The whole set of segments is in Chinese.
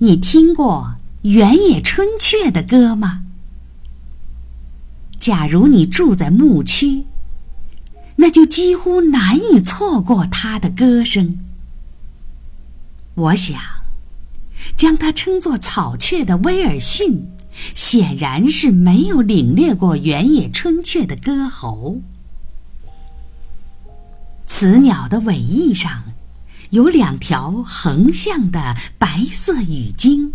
你听过原野春雀的歌吗？假如你住在牧区，那就几乎难以错过它的歌声。我想，将它称作草雀的威尔逊，显然是没有领略过原野春雀的歌喉。此鸟的尾翼上有两条横向的白色羽茎。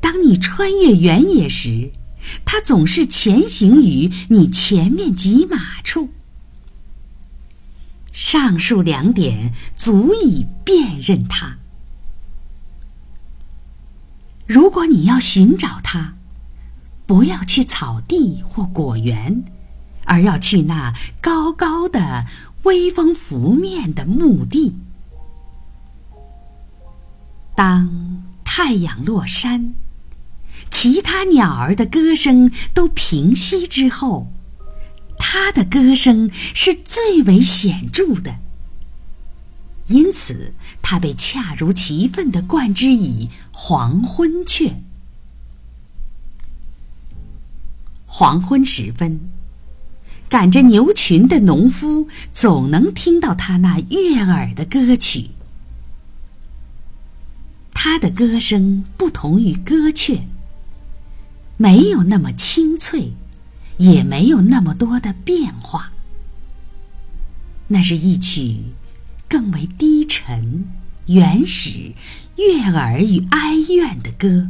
当你穿越原野时，它总是前行于你前面几码处。上述两点足以辨认它。如果你要寻找它，不要去草地或果园，而要去那高高的、微风拂面的墓地。当太阳落山，其他鸟儿的歌声都平息之后。它的歌声是最为显著的，因此它被恰如其分地冠之以黄昏雀。黄昏时分，赶着牛群的农夫总能听到它那悦耳的歌曲。它的歌声不同于歌雀，没有那么清脆。也没有那么多的变化。那是一曲更为低沉、原始、悦耳与哀怨的歌，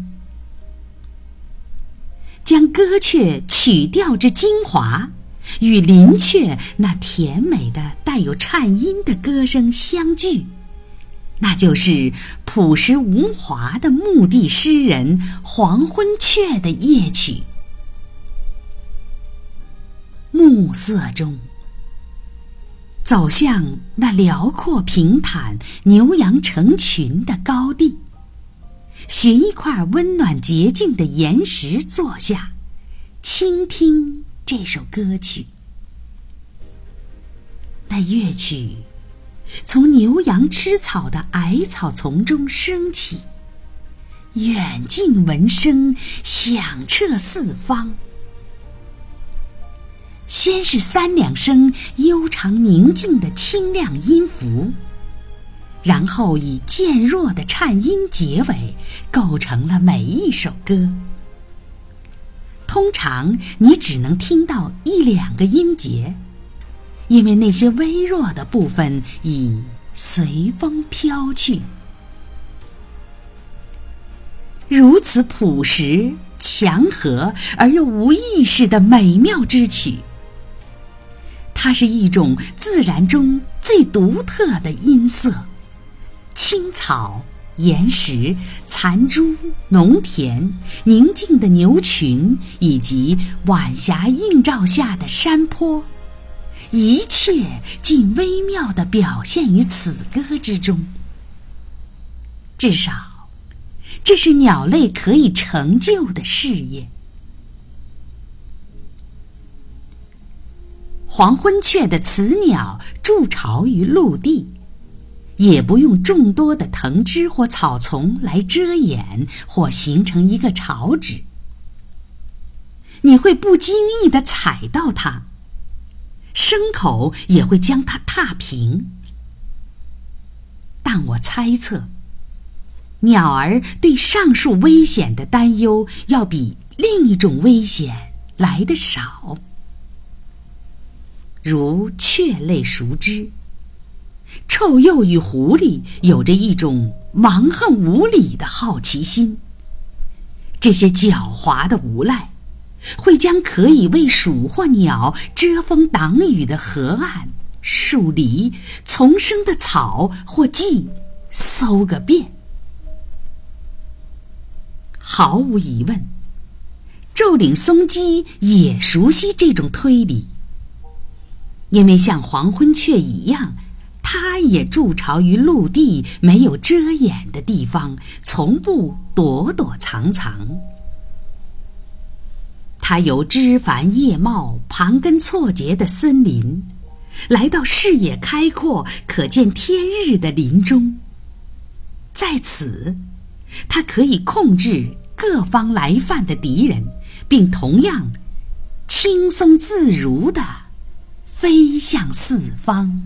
将歌雀曲调之精华与林雀那甜美的带有颤音的歌声相聚，那就是朴实无华的墓地诗人黄昏雀的夜曲。暮色中，走向那辽阔平坦、牛羊成群的高地，寻一块温暖洁净的岩石坐下，倾听这首歌曲。那乐曲从牛羊吃草的矮草丛中升起，远近闻声，响彻四方。先是三两声悠长宁静的清亮音符，然后以渐弱的颤音结尾，构成了每一首歌。通常你只能听到一两个音节，因为那些微弱的部分已随风飘去。如此朴实、强和而又无意识的美妙之曲。它是一种自然中最独特的音色，青草、岩石、残株、农田、宁静的牛群，以及晚霞映照下的山坡，一切尽微妙地表现于此歌之中。至少，这是鸟类可以成就的事业。黄昏雀的雌鸟筑巢于陆地，也不用众多的藤枝或草丛来遮掩或形成一个巢址。你会不经意地踩到它，牲口也会将它踏平。但我猜测，鸟儿对上述危险的担忧要比另一种危险来得少。如雀类熟知，臭鼬与狐狸有着一种蛮横无理的好奇心。这些狡猾的无赖，会将可以为鼠或鸟遮风挡雨的河岸、树篱、丛生的草或蓟搜个遍。毫无疑问，昼岭松鸡也熟悉这种推理。因为像黄昏雀一样，它也筑巢于陆地没有遮掩的地方，从不躲躲藏藏。它由枝繁叶茂、盘根错节的森林，来到视野开阔、可见天日的林中，在此，它可以控制各方来犯的敌人，并同样轻松自如地飞向四方。